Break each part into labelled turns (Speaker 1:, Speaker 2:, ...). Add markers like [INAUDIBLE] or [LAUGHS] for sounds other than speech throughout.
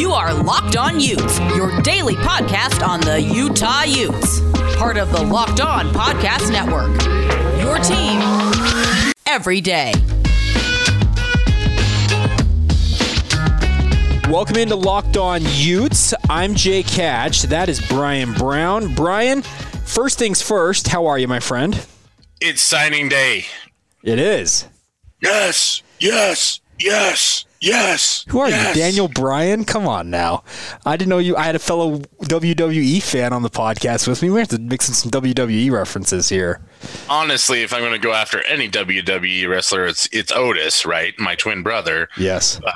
Speaker 1: You are Locked On Utes, your daily podcast on the Utah Utes. Part of the Locked On Podcast Network. Your team every day.
Speaker 2: Welcome into Locked On Utes. I'm Jake Hatch. That is Brian Brown. Brian, first things first, how are you, my friend?
Speaker 3: It's signing day.
Speaker 2: It is.
Speaker 3: Yes, yes, yes, yes.
Speaker 2: Who are
Speaker 3: yes.
Speaker 2: you, Daniel Bryan? Come on now. I didn't know you. I had a fellow WWE fan on the podcast with me. We have to mix in some WWE references here.
Speaker 3: Honestly, if I'm going to go after any WWE wrestler, it's it's Otis, right? My twin brother.
Speaker 2: Yes.
Speaker 3: But,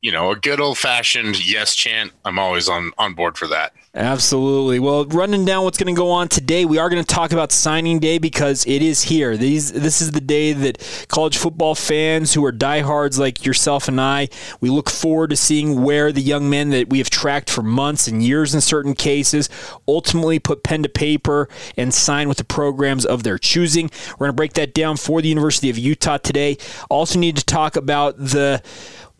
Speaker 3: you know, a good old fashioned yes chant. I'm always on on board for that.
Speaker 2: Absolutely. Well, running down what's going to go on today, we are going to talk about signing day because it is here. These this is the day that college football fans who are diehards like yourself and I, we look forward to seeing where the young men that we have tracked for months and years in certain cases ultimately put pen to paper and sign with the programs of their choosing. We're going to break that down for the University of Utah today. Also need to talk about the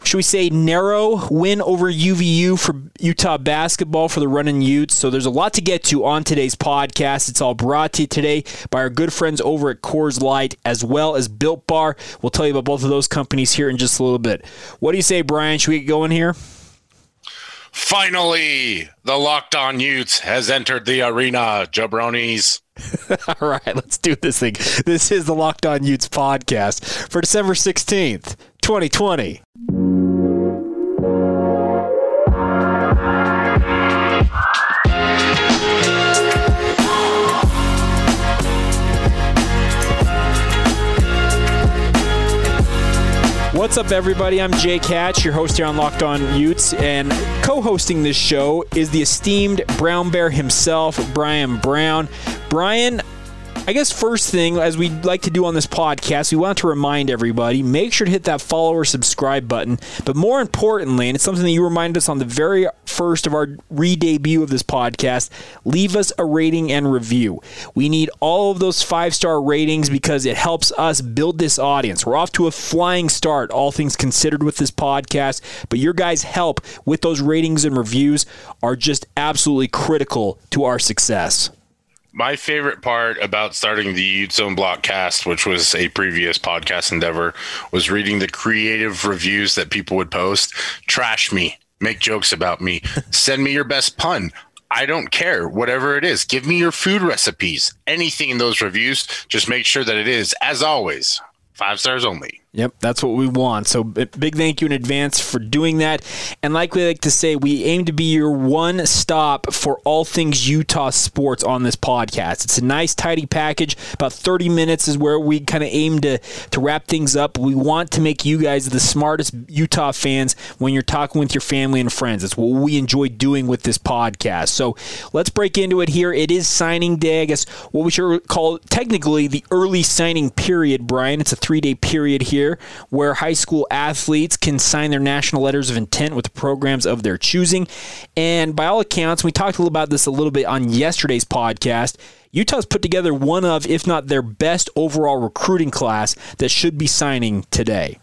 Speaker 2: should we say narrow win over UVU for Utah basketball for the running Utes. So there's a lot to get to on today's podcast. It's all brought to you today by our good friends over at Coors Light as well as Built Bar. We'll tell you about both of those companies here in just a little bit. What do you say, Brian? Should we get going here?
Speaker 3: Finally, the Locked On Utes has entered the arena, jabronis. [LAUGHS]
Speaker 2: all right, let's do this thing. This is the Locked On Utes podcast for December 16th, 2020. What's up, everybody? I'm Jake Hatch, your host here on Locked On Utes, and co-hosting this show is the esteemed Brown Bear himself, Brian Brown. Brian, I guess first thing, as we like to do on this podcast, we want to remind everybody make sure to hit that follow or subscribe button. But more importantly, and it's something that you reminded us on the very first of our re debut of this podcast, leave us a rating and review. We need all of those five star ratings because it helps us build this audience. We're off to a flying start, all things considered, with this podcast. But your guys' help with those ratings and reviews are just absolutely critical to our success
Speaker 3: my favorite part about starting the Zone Blockcast, which was a previous podcast endeavor, was reading the creative reviews that people would post. Trash me, make jokes about me, [LAUGHS] send me your best pun. I don't care, whatever it is. Give me your food recipes. Anything in those reviews, just make sure that it is, as always, five stars only.
Speaker 2: Yep, that's what we want. So big thank you in advance for doing that. And like we like to say, we aim to be your one stop for all things Utah sports on this podcast. It's a nice, tidy package. About 30 minutes is where we kind of aim to, to wrap things up. We want to make you guys the smartest Utah fans when you're talking with your family and friends. It's what we enjoy doing with this podcast. So let's break into it here. It is signing day, I guess what we should call technically the early signing period, Brian. It's a three day period here year where high school athletes can sign their national letters of intent with the programs of their choosing. And by all accounts, we talked about this a little bit on yesterday's podcast. Utah's put together one of, if not their best overall recruiting class that should be signing today.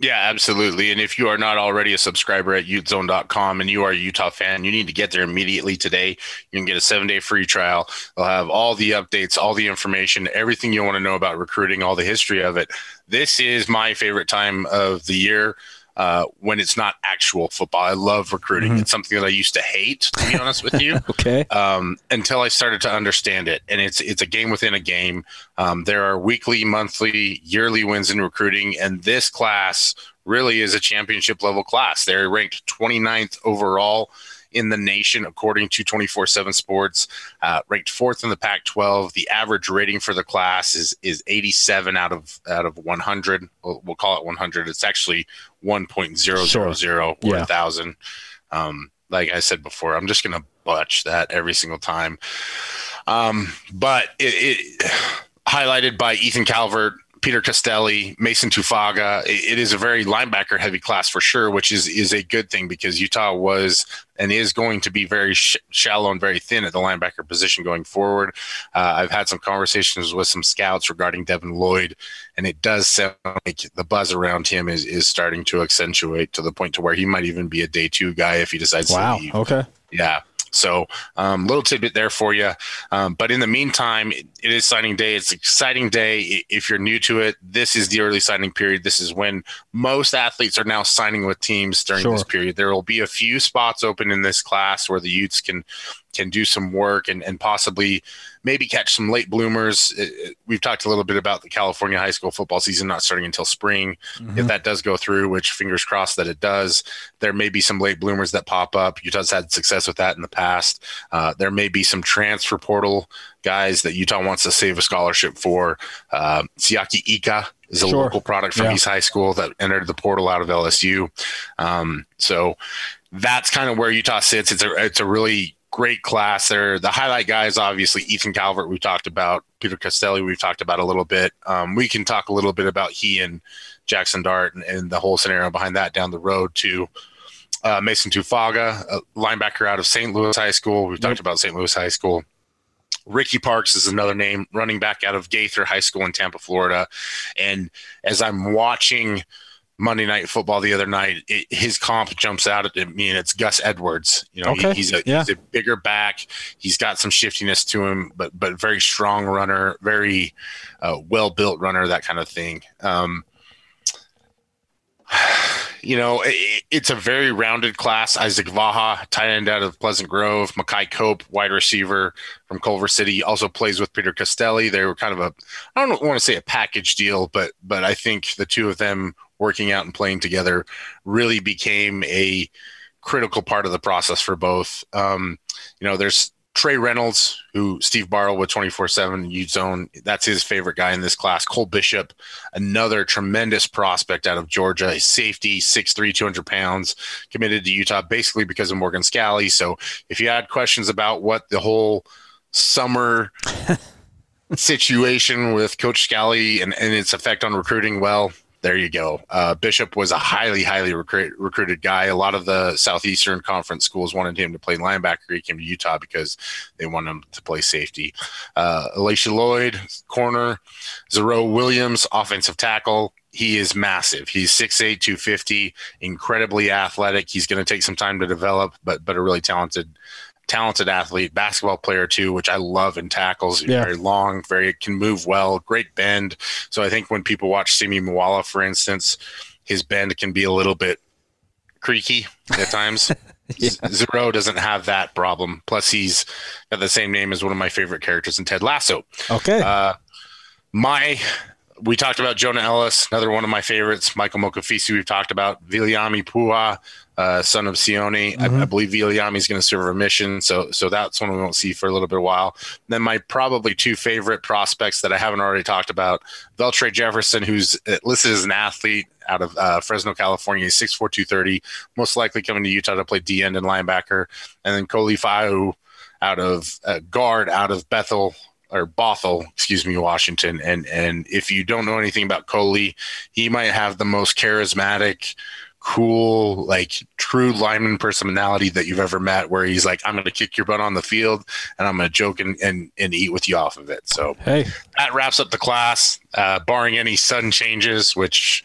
Speaker 3: Yeah, absolutely. And if you are not already a subscriber at utezone.com and you are a Utah fan, you need to get there immediately today. You can get a seven day free trial. They'll have all the updates, all the information, everything you want to know about recruiting, all the history of it. This is my favorite time of the year uh, when it's not actual football. I love recruiting. Mm-hmm. It's something that I used to hate, to be [LAUGHS] honest with you.
Speaker 2: okay.
Speaker 3: Um, until I started to understand it, and it's it's a game within a game. Um, there are weekly, monthly, yearly wins in recruiting, and this class really is a championship level class. They're ranked 29th overall in the nation, according to 24 7 Sports, uh, ranked fourth in the Pac 12. The average rating for the class is is 87 out of out of 100. We'll, we'll call it 100. It's actually 1.000 sure. or yeah. 1,000. Um, like I said before, I'm just going to butch that every single time. Um, but it, it highlighted by Ethan Calvert, Peter Costelli, Mason Tufaga. It, it is a very linebacker heavy class for sure, which is is a good thing because Utah was and is going to be very sh- shallow and very thin at the linebacker position going forward. Uh, I've had some conversations with some scouts regarding Devin Lloyd, and it does sound like the buzz around him is is starting to accentuate to the point to where he might even be a day two guy if he decides
Speaker 2: wow.
Speaker 3: to leave.
Speaker 2: Okay.
Speaker 3: Yeah. So, um, little tidbit there for you. Um, but in the meantime, it, it is signing day. It's an exciting day. If you're new to it, this is the early signing period. This is when most athletes are now signing with teams during sure. this period. There will be a few spots open in this class where the Utes can can do some work and, and possibly maybe catch some late bloomers. We've talked a little bit about the California high school football season not starting until spring. Mm-hmm. If that does go through, which fingers crossed that it does, there may be some late bloomers that pop up. Utah's had success with that in the past. Uh, there may be some transfer portal guys that Utah wants to save a scholarship for. Uh, Siaki Ika is a sure. local product from yeah. East High School that entered the portal out of LSU. Um, so that's kind of where Utah sits. It's a it's a really great class there. The highlight guys, obviously, Ethan Calvert, we talked about, Peter Costelli, we've talked about a little bit. Um, we can talk a little bit about he and Jackson Dart and, and the whole scenario behind that down the road to uh, Mason Tufaga, a linebacker out of St. Louis High School. We've yep. talked about St. Louis High School. Ricky Parks is another name, running back out of Gaither High School in Tampa, Florida. And as I'm watching – Monday Night Football the other night, it, his comp jumps out at me, and it's Gus Edwards. You know, okay. he, he's, a, yeah. he's a bigger back. He's got some shiftiness to him, but but very strong runner, very uh, well built runner, that kind of thing. Um, [SIGHS] you know, it, it's a very rounded class. Isaac Vaha, tight end out of Pleasant Grove, Makai Cope, wide receiver from Culver City, also plays with Peter Costelli. They were kind of a, I don't want to say a package deal, but but I think the two of them working out and playing together really became a critical part of the process for both. Um, you know, there's Trey Reynolds, who Steve Barrow with 24 7 Ute Zone. That's his favorite guy in this class. Cole Bishop, another tremendous prospect out of Georgia. His safety, 6'3, 200 pounds, committed to Utah basically because of Morgan Scalley. So if you had questions about what the whole summer [LAUGHS] situation with Coach Scalley and, and its effect on recruiting, well, there you go. Uh, Bishop was a highly, highly recruit, recruited guy. A lot of the Southeastern Conference schools wanted him to play linebacker. He came to Utah because they wanted him to play safety. Uh, Alicia Lloyd, corner. Zero Williams, offensive tackle. He is massive. He's 6'8", 250, incredibly athletic. He's going to take some time to develop, but but a really talented talented athlete, basketball player too, which I love in tackles. Yeah. Very long, very can move well, great bend. So I think when people watch Simi Moala, for instance, his bend can be a little bit creaky at times. [LAUGHS] yeah. Zero doesn't have that problem. Plus, he's got the same name as one of my favorite characters in Ted Lasso.
Speaker 2: Okay.
Speaker 3: Uh, my we talked about Jonah Ellis, another one of my favorites. Michael Mokofisi, we've talked about. Viliami Pua, uh, son of Sione. Mm-hmm. I, I, mm-hmm. believe Viliami is going to serve a mission, so so that's one we won't see for a little bit of while. Then my probably two favorite prospects that I haven't already talked about: Veltre Jefferson, who's listed as an athlete out of uh, Fresno, California. He's 6'4", 230, most likely coming to Utah to play D end and linebacker. And then Koli Faaiu out of uh, guard out of Bethel or Bothell, excuse me, Washington. And and if you don't know anything about Koli, he might have the most charismatic, cool, like true lineman personality that you've ever met. Where he's like, I'm going to kick your butt on the field, and I'm going to joke and, and and eat with you off of it. So
Speaker 2: hey,
Speaker 3: that wraps up the class, uh, barring any sudden changes, which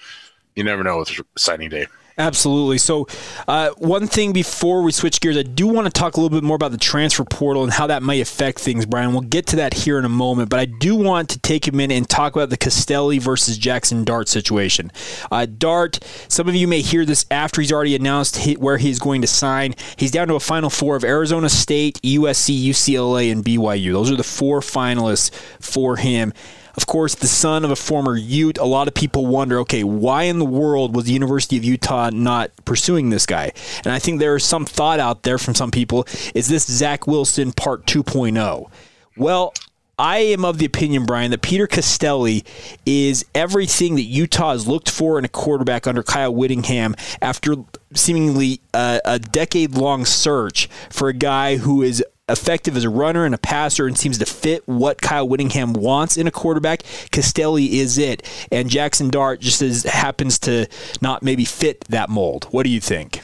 Speaker 3: you never know with signing day.
Speaker 2: Absolutely. So, uh, one thing before we switch gears, I do want to talk a little bit more about the transfer portal and how that may affect things, Brian. We'll get to that here in a moment, but I do want to take a minute and talk about the Costelli versus Jackson Dart situation. Uh, Dart, some of you may hear this after he's already announced where he's going to sign. He's down to a final four of Arizona State, USC, UCLA, and BYU. Those are the four finalists for him. Of course, the son of a former Ute, a lot of people wonder, okay, why in the world was the University of Utah not pursuing this guy? And I think there is some thought out there from some people, is this Zach Wilson part 2.0? Well, I am of the opinion, Brian, that Peter Costelli is everything that Utah has looked for in a quarterback under Kyle Whittingham after seemingly a, a decade long search for a guy who is effective as a runner and a passer and seems to fit what Kyle Whittingham wants in a quarterback. Costelli is it. And Jackson Dart just is, happens to not maybe fit that mold. What do you think?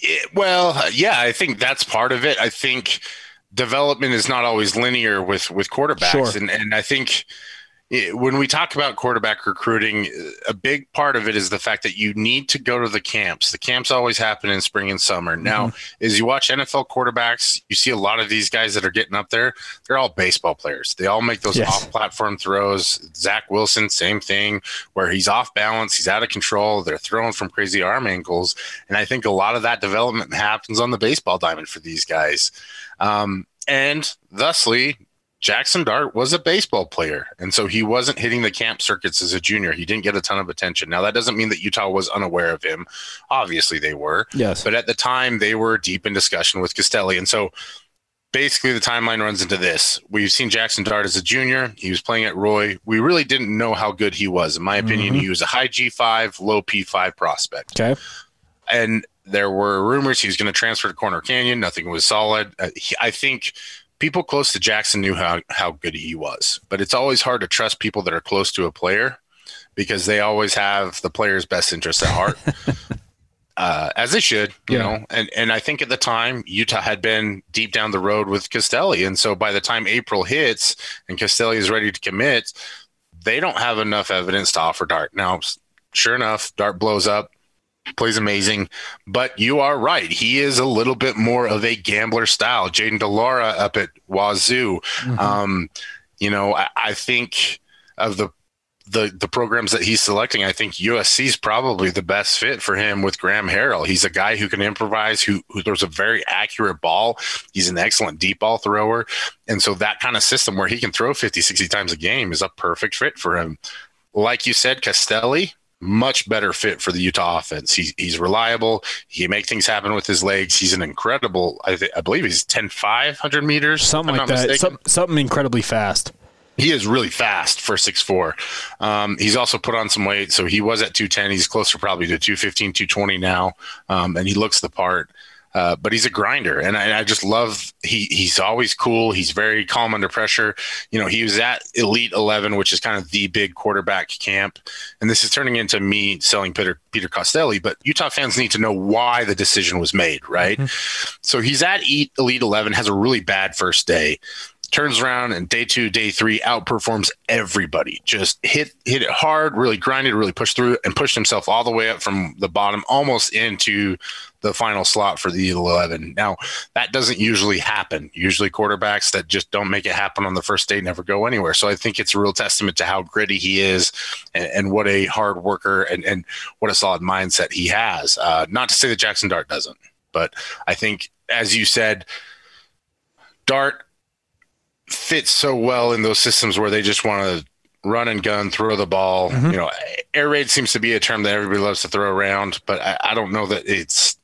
Speaker 3: It, well, yeah, I think that's part of it. I think development is not always linear with with quarterbacks, sure. and and I think when we talk about quarterback recruiting, a big part of it is the fact that you need to go to the camps. The camps always happen in spring and summer. Now, mm-hmm. as you watch NFL quarterbacks, you see a lot of these guys that are getting up there. They're all baseball players. They all make those yes. off-platform throws. Zach Wilson, same thing, where he's off balance, he's out of control. They're throwing from crazy arm angles, and I think a lot of that development happens on the baseball diamond for these guys. Um, and thusly, Jackson Dart was a baseball player. And so he wasn't hitting the camp circuits as a junior. He didn't get a ton of attention. Now, that doesn't mean that Utah was unaware of him. Obviously, they were.
Speaker 2: Yes.
Speaker 3: But at the time, they were deep in discussion with Costelli, And so basically, the timeline runs into this. We've seen Jackson Dart as a junior. He was playing at Roy. We really didn't know how good he was. In my opinion, mm-hmm. he was a high G5, low P5 prospect.
Speaker 2: Okay.
Speaker 3: And there were rumors he was going to transfer to Corner Canyon. Nothing was solid. Uh, he, I think people close to Jackson knew how, how good he was, but it's always hard to trust people that are close to a player because they always have the player's best interest at heart. [LAUGHS] uh, as they should, you yeah. know, and and I think at the time Utah had been deep down the road with Costelli, and so by the time April hits and Costelli is ready to commit, they don't have enough evidence to offer Dart. Now, sure enough, Dart blows up plays amazing. But you are right. He is a little bit more of a gambler style. Jayden de Laura up at Wazoo. Mm-hmm. Um, you know, I, I, think of the the the programs that he's selecting, I think USC is probably the best fit for him with Graham Harrell. He's a guy who can improvise, who who throws a very accurate ball. He's an excellent deep ball thrower. And so that kind of system where he can throw 50, 60 times a game is a perfect fit for him. Like you said, Costelli, much better fit for the Utah offense. He, he's reliable. He can make things happen with his legs. He's an incredible, I, th- I believe he's 10, 500 meters.
Speaker 2: Something like that. Some, something incredibly fast.
Speaker 3: He is really fast for six four. Um, he's also put on some weight. So he was at 210. He's closer probably to 215, 220 now. Um, and he looks the part. Uh, but he's a grinder, and I, I, just love he he's always cool. He's very calm under pressure. You know, he was at Elite Eleven, which is kind of the big quarterback camp, and this is turning into me selling Peter Peter Costelli. But Utah fans need to know why the decision was made, right? Mm-hmm. So he's at Elite Eleven, has a really bad first day turns around and day two, day three outperforms everybody. Just hit hit it hard, really grinded, really pushed through and pushed himself all the way up from the bottom, almost into the final slot for the 11. Now, that doesn't usually happen. Usually, quarterbacks that just don't make it happen on the first day never go anywhere. So, I think it's a real testament to how gritty he is and, and what a hard worker and, and what a solid mindset he has. Uh, not to say that Jackson Dart doesn't, but I think, as you said, Dart fits so well in those systems where they just want to run and gun, throw the ball. Mm-hmm. You know, air raid seems to be a term that everybody loves to throw around, but I, I don't know that it's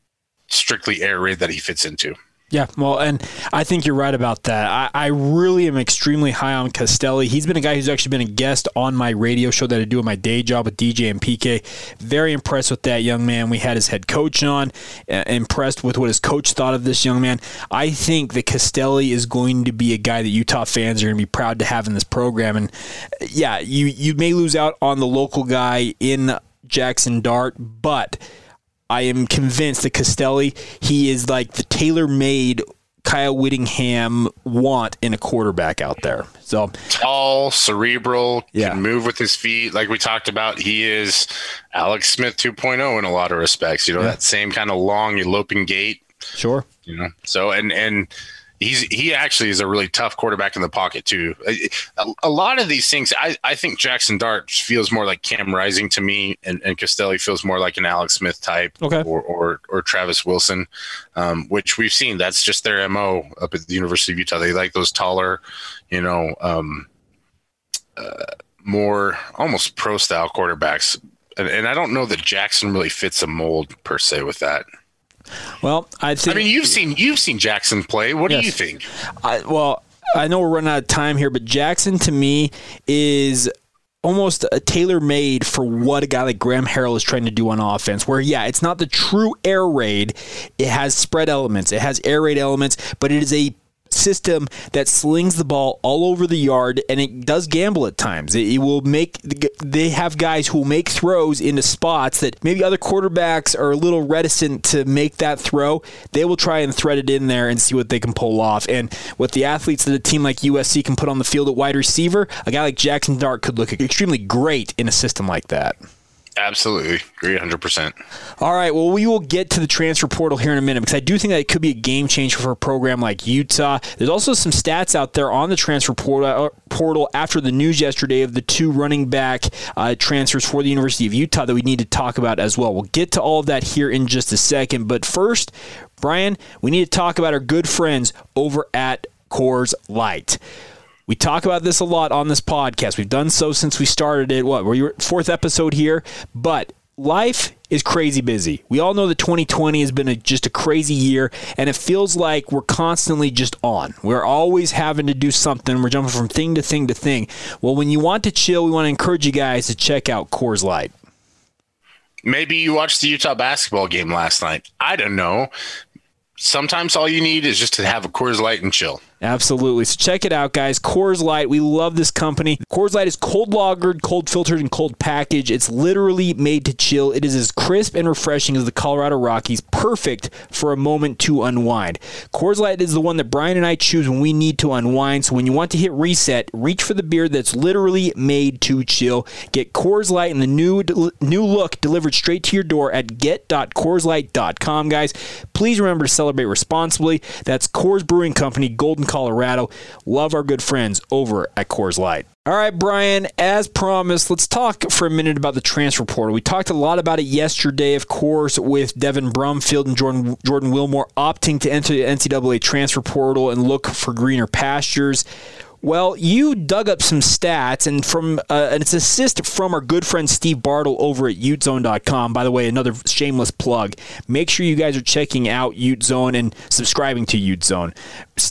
Speaker 3: strictly air raid that he fits into.
Speaker 2: Yeah, well, and I think you're right about that. I, I, really am extremely high on Costelli. He's been a guy who's actually been a guest on my radio show that I do in my day job with DJ and PK. Very impressed with that young man. We had his head coach on, uh, impressed with what his coach thought of this young man. I think that Costelli is going to be a guy that Utah fans are going to be proud to have in this program. And yeah, you, you may lose out on the local guy in Jackson Dart, but – I am convinced that Costelli, he is like the tailor made Kyle Whittingham want in a quarterback out there. So
Speaker 3: tall, cerebral, yeah. can move with his feet. Like we talked about, he is Alex Smith 2.0 in a lot of respects. You know, yeah. that same kind of long eloping gait.
Speaker 2: Sure.
Speaker 3: You know, so and and he's he actually is a really tough quarterback in the pocket too. A, a, lot of these things, I, I think Jackson Dart feels more like Cam Rising to me, and, and Costelli feels more like an Alex Smith type,
Speaker 2: okay.
Speaker 3: or, or or Travis Wilson, um, which we've seen. That's just their mo up at the University of Utah. They like those taller, you know, um, uh, more almost pro style quarterbacks. And, and I don't know that Jackson really fits a mold per se with that.
Speaker 2: Well, I think.
Speaker 3: I mean, you've seen you've seen Jackson play. What yes. do you think?
Speaker 2: I, well, I know we're running out of time here, but Jackson to me is almost a tailor made for what a guy like Graham Harrell is trying to do on offense. Where, yeah, it's not the true air raid, it has spread elements, it has air raid elements, but it is a system that slings the ball all over the yard and it does gamble at times. It, it will make they have guys who make throws into spots that maybe other quarterbacks are a little reticent to make that throw. They will try and thread it in there and see what they can pull off. And what the athletes that a team like USC can put on the field at wide receiver, a guy like Jackson Dart could look extremely great in a system like that.
Speaker 3: Absolutely. Agree 100%.
Speaker 2: All right. Well, we will get to the transfer portal here in a minute because I do think that it could be a game changer for a program like Utah. There's also some stats out there on the transfer portal, uh, portal after the news yesterday of the two running back uh, transfers for the University of Utah that we need to talk about as well. We'll get to all of that here in just a second. But first, Brian, we need to talk about our good friends over at Coors Light. We talk about this a lot on this podcast. We've done so since we started it. What? We're fourth episode here, but life is crazy busy. We all know that 2020 has been a, just a crazy year, and it feels like we're constantly just on. We're always having to do something. We're jumping from thing to thing to thing. Well, when you want to chill, we want to encourage you guys to check out Coors Light.
Speaker 3: Maybe you watched the Utah basketball game last night. I don't know. Sometimes all you need is just to have a Coors Light and chill.
Speaker 2: Absolutely. So check it out, guys. Coors Light. We love this company. Coors Light is cold lagered, cold filtered, and cold packaged. It's literally made to chill. It is as crisp and refreshing as the Colorado Rockies. Perfect for a moment to unwind. Coors Light is the one that Brian and I choose when we need to unwind. So when you want to hit reset, reach for the beer that's literally made to chill. Get Coors Light in the new new look delivered straight to your door at get.coorslight.com, guys. Please remember to celebrate responsibly. That's Coors Brewing Company, Golden Colorado. Love our good friends over at Coors Light. All right, Brian, as promised, let's talk for a minute about the transfer portal. We talked a lot about it yesterday, of course, with Devin Brumfield and Jordan, Jordan Wilmore opting to enter the NCAA transfer portal and look for greener pastures. Well, you dug up some stats, and from uh, and it's assist from our good friend Steve Bartle over at UteZone.com. By the way, another shameless plug. Make sure you guys are checking out UteZone and subscribing to UteZone.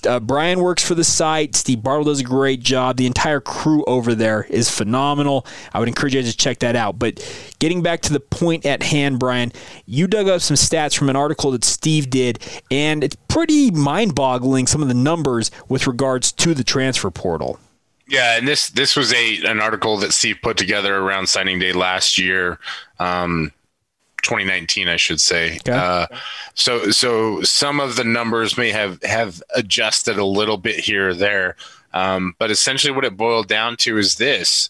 Speaker 2: Uh, Brian works for the site. Steve Bartle does a great job. The entire crew over there is phenomenal. I would encourage you guys to check that out. But getting back to the point at hand, Brian, you dug up some stats from an article that Steve did, and it's pretty mind-boggling. Some of the numbers with regards to the transfer portal.
Speaker 3: Yeah, and this this was a an article that Steve put together around signing day last year. Um, 2019, I should say. Okay. Uh, so, so some of the numbers may have have adjusted a little bit here or there, um, but essentially, what it boiled down to is this: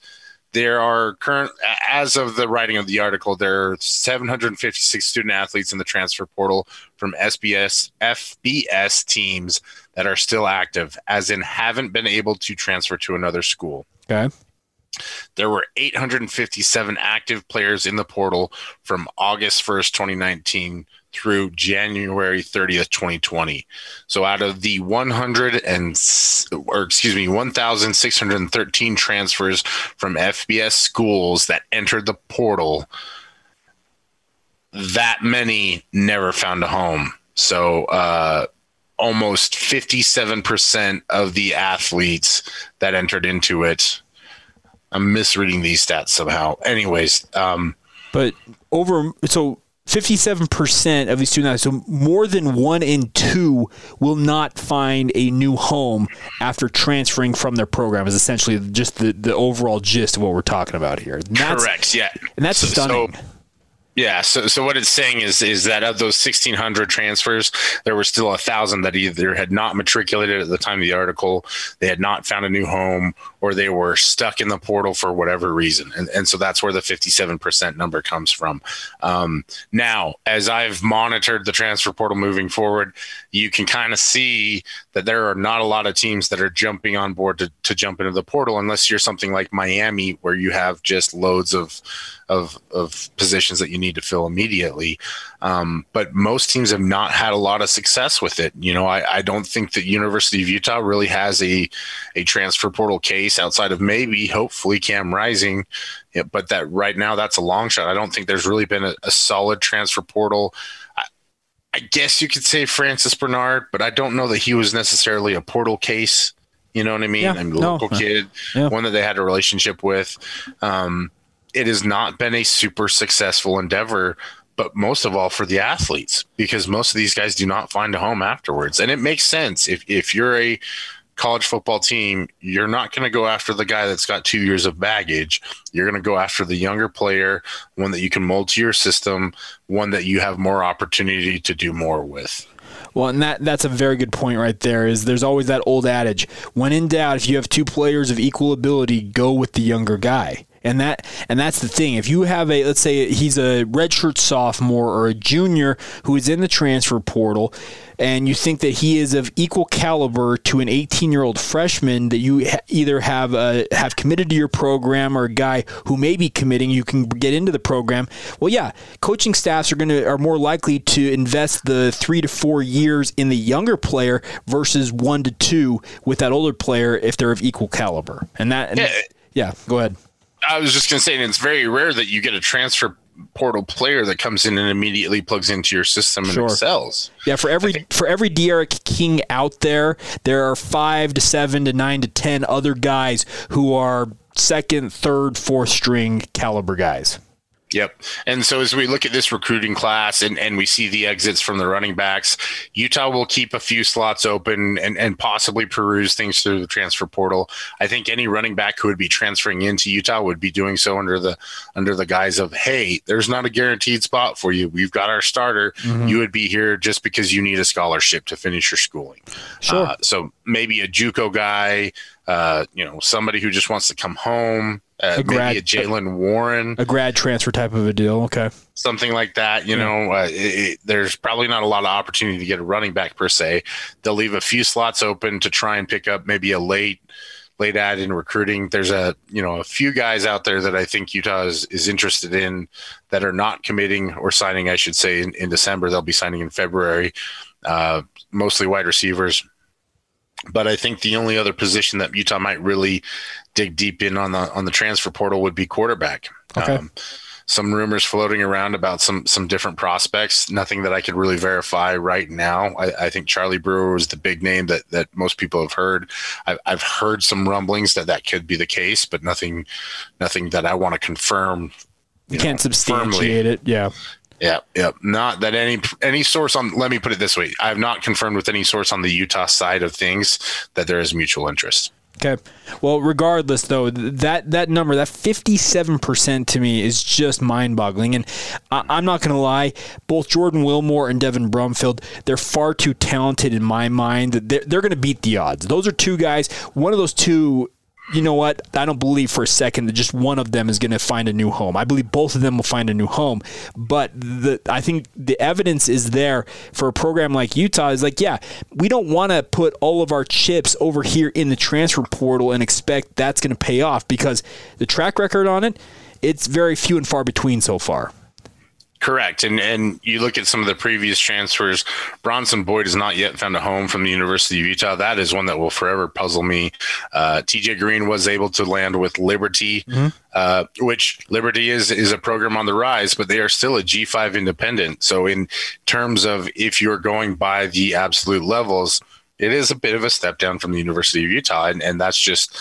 Speaker 3: there are current, as of the writing of the article, there are 756 student athletes in the transfer portal from SBS FBS teams that are still active, as in haven't been able to transfer to another school.
Speaker 2: Okay.
Speaker 3: There were 857 active players in the portal from August 1st, 2019 through January 30th, 2020. So out of the 100 and or excuse me, 1613 transfers from FBS schools that entered the portal, that many never found a home. So uh, almost 57% of the athletes that entered into it I'm misreading these stats somehow. Anyways, um,
Speaker 2: but over so 57% of these students, so more than one in two will not find a new home after transferring from their program is essentially just the, the overall gist of what we're talking about here.
Speaker 3: Correct. Yeah.
Speaker 2: And that's so, stunning.
Speaker 3: So, yeah. So, so what it's saying is, is that of those 1,600 transfers, there were still a thousand that either had not matriculated at the time of the article, they had not found a new home, or they were stuck in the portal for whatever reason. And, and so that's where the 57% number comes from. Um, now, as I've monitored the transfer portal moving forward, you can kind of see that there are not a lot of teams that are jumping on board to, to jump into the portal unless you're something like Miami, where you have just loads of, of, of positions that you need to fill immediately. Um, but most teams have not had a lot of success with it. You know, I, I don't think that University of Utah really has a, a transfer portal case outside of maybe, hopefully, Cam Rising. Yeah, but that right now, that's a long shot. I don't think there's really been a, a solid transfer portal. I, I guess you could say Francis Bernard, but I don't know that he was necessarily a portal case. You know what I mean? Yeah, I mean, local no. kid, yeah. one that they had a relationship with. Um, it has not been a super successful endeavor but most of all for the athletes because most of these guys do not find a home afterwards. And it makes sense if if you're a college football team, you're not going to go after the guy that's got two years of baggage. You're going to go after the younger player, one that you can mold to your system, one that you have more opportunity to do more with.
Speaker 2: Well, and that that's a very good point right there. Is there's always that old adage: when in doubt, if you have two players of equal ability, go with the younger guy. And that and that's the thing. If you have a let's say he's a redshirt sophomore or a junior who is in the transfer portal, and you think that he is of equal caliber to an 18 year old freshman that you either have uh, have committed to your program or a guy who may be committing, you can get into the program. Well, yeah, coaching staffs are going to are more likely to invest the three to four years in the younger player versus one to two with that older player if they're of equal caliber. And that, and,
Speaker 3: Yeah.
Speaker 2: yeah, go ahead.
Speaker 3: I was just going to say, and it's very rare that you get a transfer portal player that comes in and immediately plugs into your system and
Speaker 2: Sure.
Speaker 3: excels.
Speaker 2: Yeah, for every for every De'Aaron King out there, there are five to seven to nine to ten other guys who are second, third, fourth string caliber guys.
Speaker 3: Yep. And so as we look at this recruiting class and, and we see the exits from the running backs, Utah will keep a few slots open and, and possibly peruse things through the transfer portal. I think any running back who would be transferring into Utah would be doing so under the under the guise of, hey, there's not a guaranteed spot for you. We've got our starter. You would be here just because you need a scholarship to finish your schooling.
Speaker 2: Sure.
Speaker 3: Uh, so maybe a JUCO guy, uh, you know, somebody who just wants to come home. Uh,
Speaker 2: A grad-
Speaker 3: maybe a Jalen Warren
Speaker 2: A grad transfer type of a deal. Okay.
Speaker 3: something like that. You know, uh, it, it, there's probably not a lot of opportunity to get a running back per se. They'll leave a few slots open to try and pick up maybe a late late ad in recruiting. There's a you know a few guys out there that I think Utah is, is interested in that are not committing or signing. I should say in, in December they'll be signing in February. Uh, mostly wide receivers. But I think the only other position that Utah might really dig deep in on the on the transfer portal would be quarterback.
Speaker 2: Okay.
Speaker 3: Um, some rumors floating around about some some different prospects. Nothing that I could really verify right now. I, I think Charlie Brewer was the big name that that most people have heard. I've, I've heard some rumblings that that could be the case, but nothing nothing that I want to confirm.
Speaker 2: You
Speaker 3: you know,
Speaker 2: can't substantiate
Speaker 3: firmly.
Speaker 2: it. Yeah.
Speaker 3: Yeah, yeah. Not that any any source on. Let me put it this way: I have not confirmed with any source on the Utah side of things that there is mutual interest.
Speaker 2: Okay. Well, regardless, though, that that number, that fifty-seven percent to me is just mind-boggling. And I, I'm not going to lie, both Jordan Wilmore and Devin Brumfield, they're far too talented in my mind. They're, they're going to beat the odds. Those are two guys. One of those two. You know what? I don't believe for a second that just one of them is going to find a new home. I believe both of them will find a new home. But the I think the evidence is there for a program like Utah is like, yeah, we don't want to put all of our chips over here in the transfer portal and expect that's going to pay off because the track record on it, it's very few and far between so far.
Speaker 3: Correct. And and you look at some of the previous transfers, Bronson Boyd has not yet found a home from the University of Utah. That is one that will forever puzzle me. Uh, TJ Green was able to land with Liberty, uh, which Liberty is is a program on the rise, but they are still a G5 independent. So in terms of if you're going by the absolute levels, it is a bit of a step down from the University of Utah, and, and that's just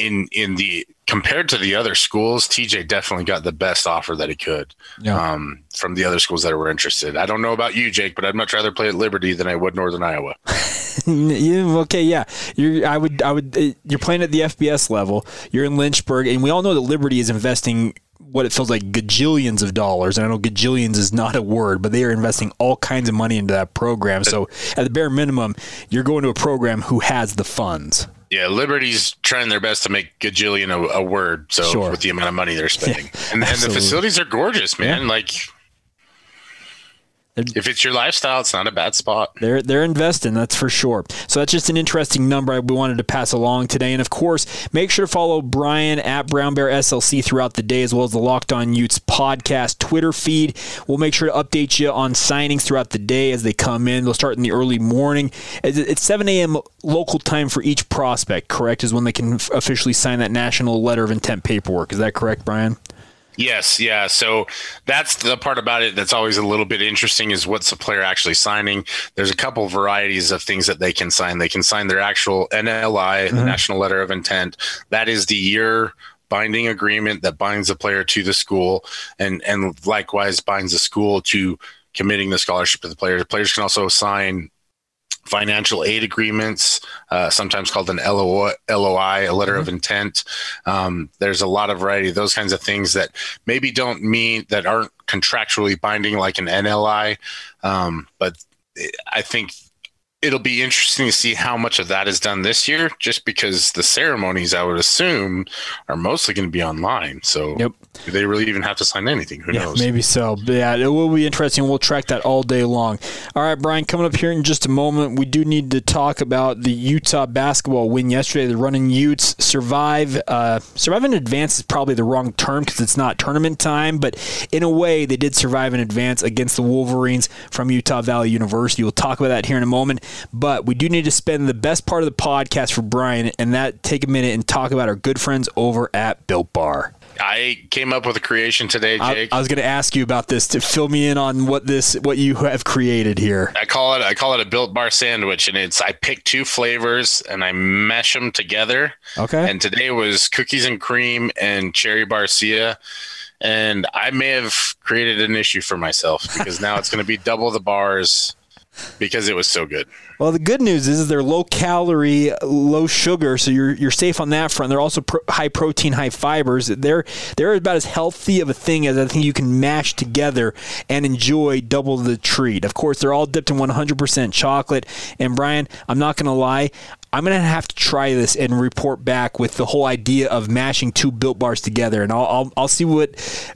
Speaker 3: in in the compared to the other schools, TJ definitely got the best offer that he could
Speaker 2: Yeah.
Speaker 3: um, from the other schools that were interested. I don't know about you, Jake, but I'd much rather play at Liberty than I would Northern Iowa. [LAUGHS]
Speaker 2: yeah, okay, yeah. You're I would I would uh, you're playing at the FBS level. You're in Lynchburg and we all know that Liberty is investing what it feels like gajillions of dollars. And I know gajillions is not a word, but they are investing all kinds of money into that program. So at the bare minimum, you're going to a program who has the funds.
Speaker 3: Yeah, Liberty's trying their best to make gajillion a, a word. So
Speaker 2: Sure.
Speaker 3: with the amount of money they're spending, [LAUGHS] and, and the facilities are gorgeous, man. Like. If it's your lifestyle, it's not a bad spot.
Speaker 2: They're they're investing, that's for sure. So that's just an interesting number we wanted to pass along today. And of course, make sure to follow Brian at Brown Bear SLC throughout the day, as well as the Locked On Utes podcast Twitter feed. We'll make sure to update you on signings throughout the day as they come in. They'll start in the early morning. It's 7 a.m. local time for each prospect. Correct, is when they can officially sign that national letter of intent paperwork. Is that correct, Brian?
Speaker 3: Yes, yeah. So that's the part about it that's always a little bit interesting is what's the player actually signing. There's a couple varieties of things that they can sign. They can sign their actual NLI, the mm-hmm. National Letter of Intent. That is the year binding agreement that binds the player to the school, and and likewise binds the school to committing the scholarship to the players. The players can also sign financial aid agreements, uh, sometimes called an LOI, LOI a letter mm-hmm. of intent. Um, there's a lot of variety, those kinds of things that maybe don't mean that aren't contractually binding like an NLI. Um, but I think it'll be interesting to see how much of that is done this year, just because the ceremonies, I would assume, are mostly going to be online. So, yep. Do they really even have to sign anything? Who
Speaker 2: yeah,
Speaker 3: knows?
Speaker 2: Maybe so. But yeah, it will be interesting. We'll track that all day long. All right, Brian, coming up here in just a moment, we do need to talk about the Utah basketball win yesterday. The running Utes survive. Uh, survive in advance is probably the wrong term because it's not tournament time, but in a way, they did survive in advance against the Wolverines from Utah Valley University. We'll talk about that here in a moment. But we do need to spend the best part of the podcast for Brian, and that take a minute and talk about our good friends over at Built Bar.
Speaker 3: I came up with a creation today, Jake.
Speaker 2: I, I was going to ask you about this to fill me in on what this what you have created here.
Speaker 3: I call it I call it a built bar sandwich, and it's I pick two flavors and I mesh them together.
Speaker 2: Okay.
Speaker 3: And today was cookies and cream and cherry Garcia and I may have created an issue for myself because now it's going to be double the bars because it was so good.
Speaker 2: Well, the good news is they're low calorie, low sugar, so you're you're safe on that front. They're also pro- high protein, high fibers. They're they're about as healthy of a thing as I think you can mash together and enjoy double the treat. Of course, they're all dipped in 100% chocolate. And Brian, I'm not going to lie, I'm going to have to try this and report back with the whole idea of mashing two built bars together. And I'll, I'll, I'll see what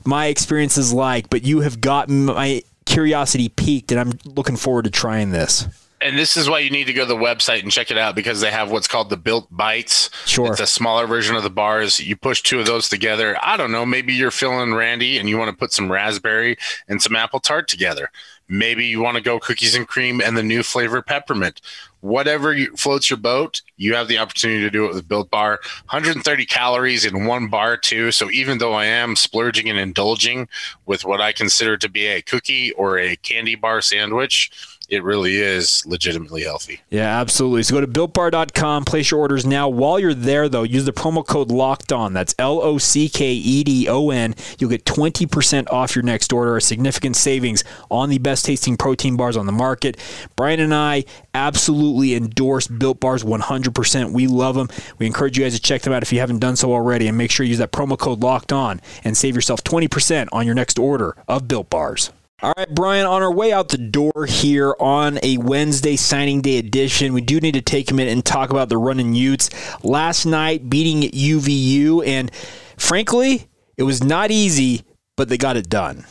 Speaker 2: my experience is like. But you have gotten my curiosity peaked, and I'm looking forward to trying this.
Speaker 3: And this is why you need to go to the website and check it out because they have what's called the built bites.
Speaker 2: Sure.
Speaker 3: It's a smaller version of the bars. You push two of those together. I don't know. Maybe you're feeling randy and you want to put some raspberry and some apple tart together. Maybe you want to go cookies and cream and the new flavor peppermint. Whatever you, floats your boat, you have the opportunity to do it with Built Bar. 130 calories in one bar, too. So even though I am splurging and indulging with what I consider to be a cookie or a candy bar sandwich, it really is legitimately healthy.
Speaker 2: Yeah, absolutely. So go to builtbar.com, place your orders now. While you're there, though, use the promo code locked on. That's L O C K E D O N. You'll get 20% off your next order, a significant savings on the best tasting protein bars on the market. Brian and I absolutely endorse Built Bars 100%. We love them. We encourage you guys to check them out if you haven't done so already. And make sure you use that promo code locked on and save yourself 20% on your next order of Built Bars. All right, Brian, on our way out the door here on a Wednesday signing day edition, we do need to take a minute and talk about the running Utes. Last night, beating UVU, and frankly, it was not easy, but they got it done.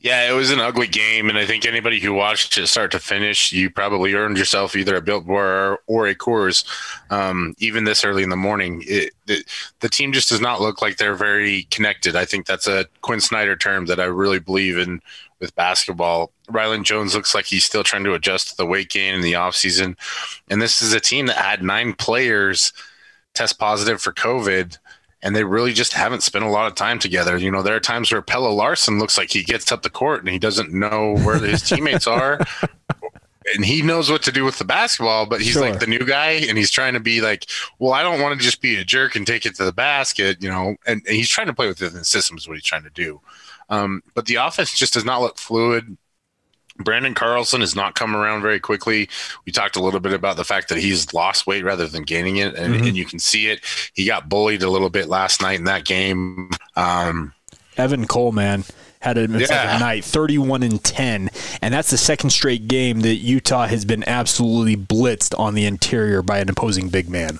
Speaker 3: Yeah, it was an ugly game, and I think anybody who watched it start to finish, you probably earned yourself either a Built Bar or a Coors. Um, even this early in the morning, it, it, the team just does not look like they're very connected. I think that's a Quin Snyder term that I really believe in with basketball. Rylan Jones looks like he's still trying to adjust to the weight gain in the offseason. And this is a team that had nine players test positive for COVID and they really just haven't spent a lot of time together. You know, there are times where Pelle Larsson looks like he gets up the court and he doesn't know where his [LAUGHS] teammates are. And he knows what to do with the basketball, but he's sure. like the new guy and he's trying to be like, well, I don't want to just be a jerk and take it to the basket, you know, and, and he's trying to play within the system is what he's trying to do. Um, but the offense just does not look fluid. Branden Carlson has not come around very quickly. We talked a little bit about the fact that he's lost weight rather than gaining it, and, mm-hmm. and you can see it. He got bullied a little bit last night in that game. Um,
Speaker 2: Evan Coleman had a yeah. night 31 and 10 and that's the second straight game that utah has been absolutely blitzed on the interior by an opposing big man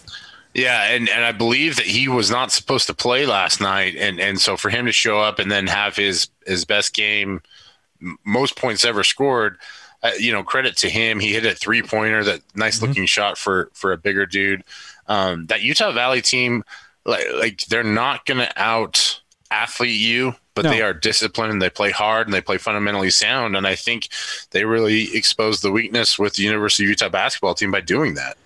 Speaker 3: yeah, and, and I believe that he was not supposed to play last night, and, and so for him to show up and then have his his best game most points ever scored. Uh, you know, credit to him. He hit a three pointer, that nice mm-hmm. looking mm-hmm. shot for for a bigger dude. Um, that Utah Valley team, like, like they're not going to out athlete you, but no. they are disciplined and they play hard and they play fundamentally sound. And I think they really exposed the weakness with the University of Utah basketball team by doing that.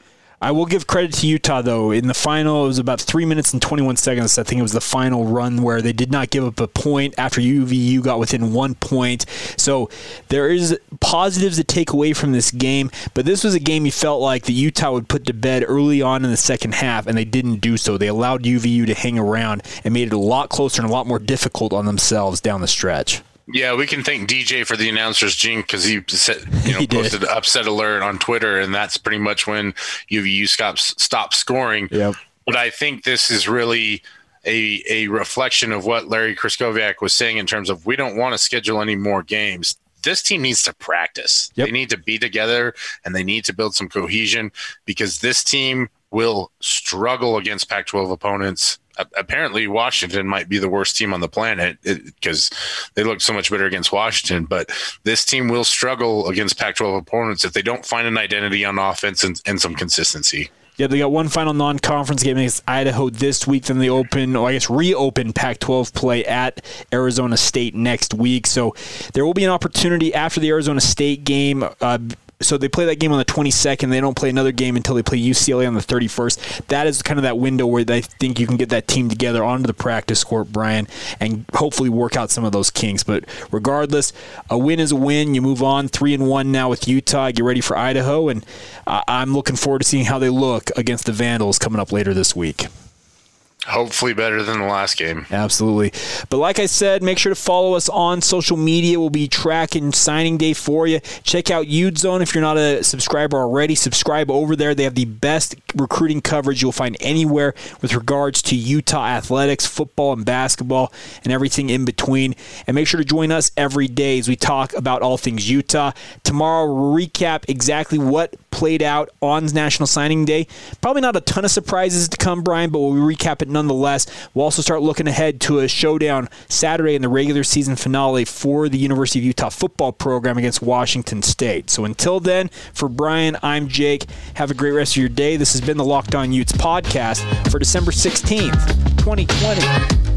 Speaker 2: I will give credit to Utah though. In the final, it was about three minutes and 21 seconds. I think it was the final run where they did not give up a point after UVU got within one point. So there is positives to take away from this game, but this was a game you felt like the Utah would put to bed early on in the second half, and they didn't do so. They allowed UVU to hang around and made it a lot closer and a lot more difficult on themselves down the stretch.
Speaker 3: Yeah, we can thank DJ for the announcer's jinx because he said, you [LAUGHS] know, he posted upset alert on Twitter, and that's pretty much when UVU stops stop scoring.
Speaker 2: Yep.
Speaker 3: But I think this is really a a reflection of what Larry Krystkowiak was saying in terms of we don't want to schedule any more games. This team needs to practice. Yep. They need to be together and they need to build some cohesion because this team will struggle against Pac 12 opponents apparently Washington might be the worst team on the planet because they look so much better against Washington. But this team will struggle against Pac-12 opponents if they don't find an identity on offense and, and some consistency.
Speaker 2: Yeah, they got one final non-conference game against Idaho this week. Then they open, or I guess reopen Pac-12 play at Arizona State next week. So there will be an opportunity after the Arizona State game. Uh, so they play that game on the 22nd. They don't play another game until they play UCLA on the 31st. That is kind of that window where they think you can get that team together onto the practice court, Brian, and hopefully work out some of those kinks. But regardless, a win is a win. You move on three and one now with Utah. Get ready for Idaho, and uh, I'm looking forward to seeing how they look against the Vandals coming up later this week.
Speaker 3: Hopefully, better than the last game.
Speaker 2: Absolutely. But like I said, make sure to follow us on social media. We'll be tracking signing day for you. Check out Ute Zone if you're not a subscriber already. Subscribe over there. They have the best recruiting coverage you'll find anywhere with regards to Utah athletics, football, and basketball, and everything in between. And make sure to join us every day as we talk about all things Utah. Tomorrow, we'll recap exactly what played out on National Signing Day. Probably not a ton of surprises to come, Brian, but we'll recap it nonetheless. We'll also start looking ahead to a showdown Saturday in the regular season finale for the University of Utah football program against Washington State. So until then, for Brian, I'm Jake. Have a great rest of your day. This has been the Locked On Utes podcast for December 16th, 2020.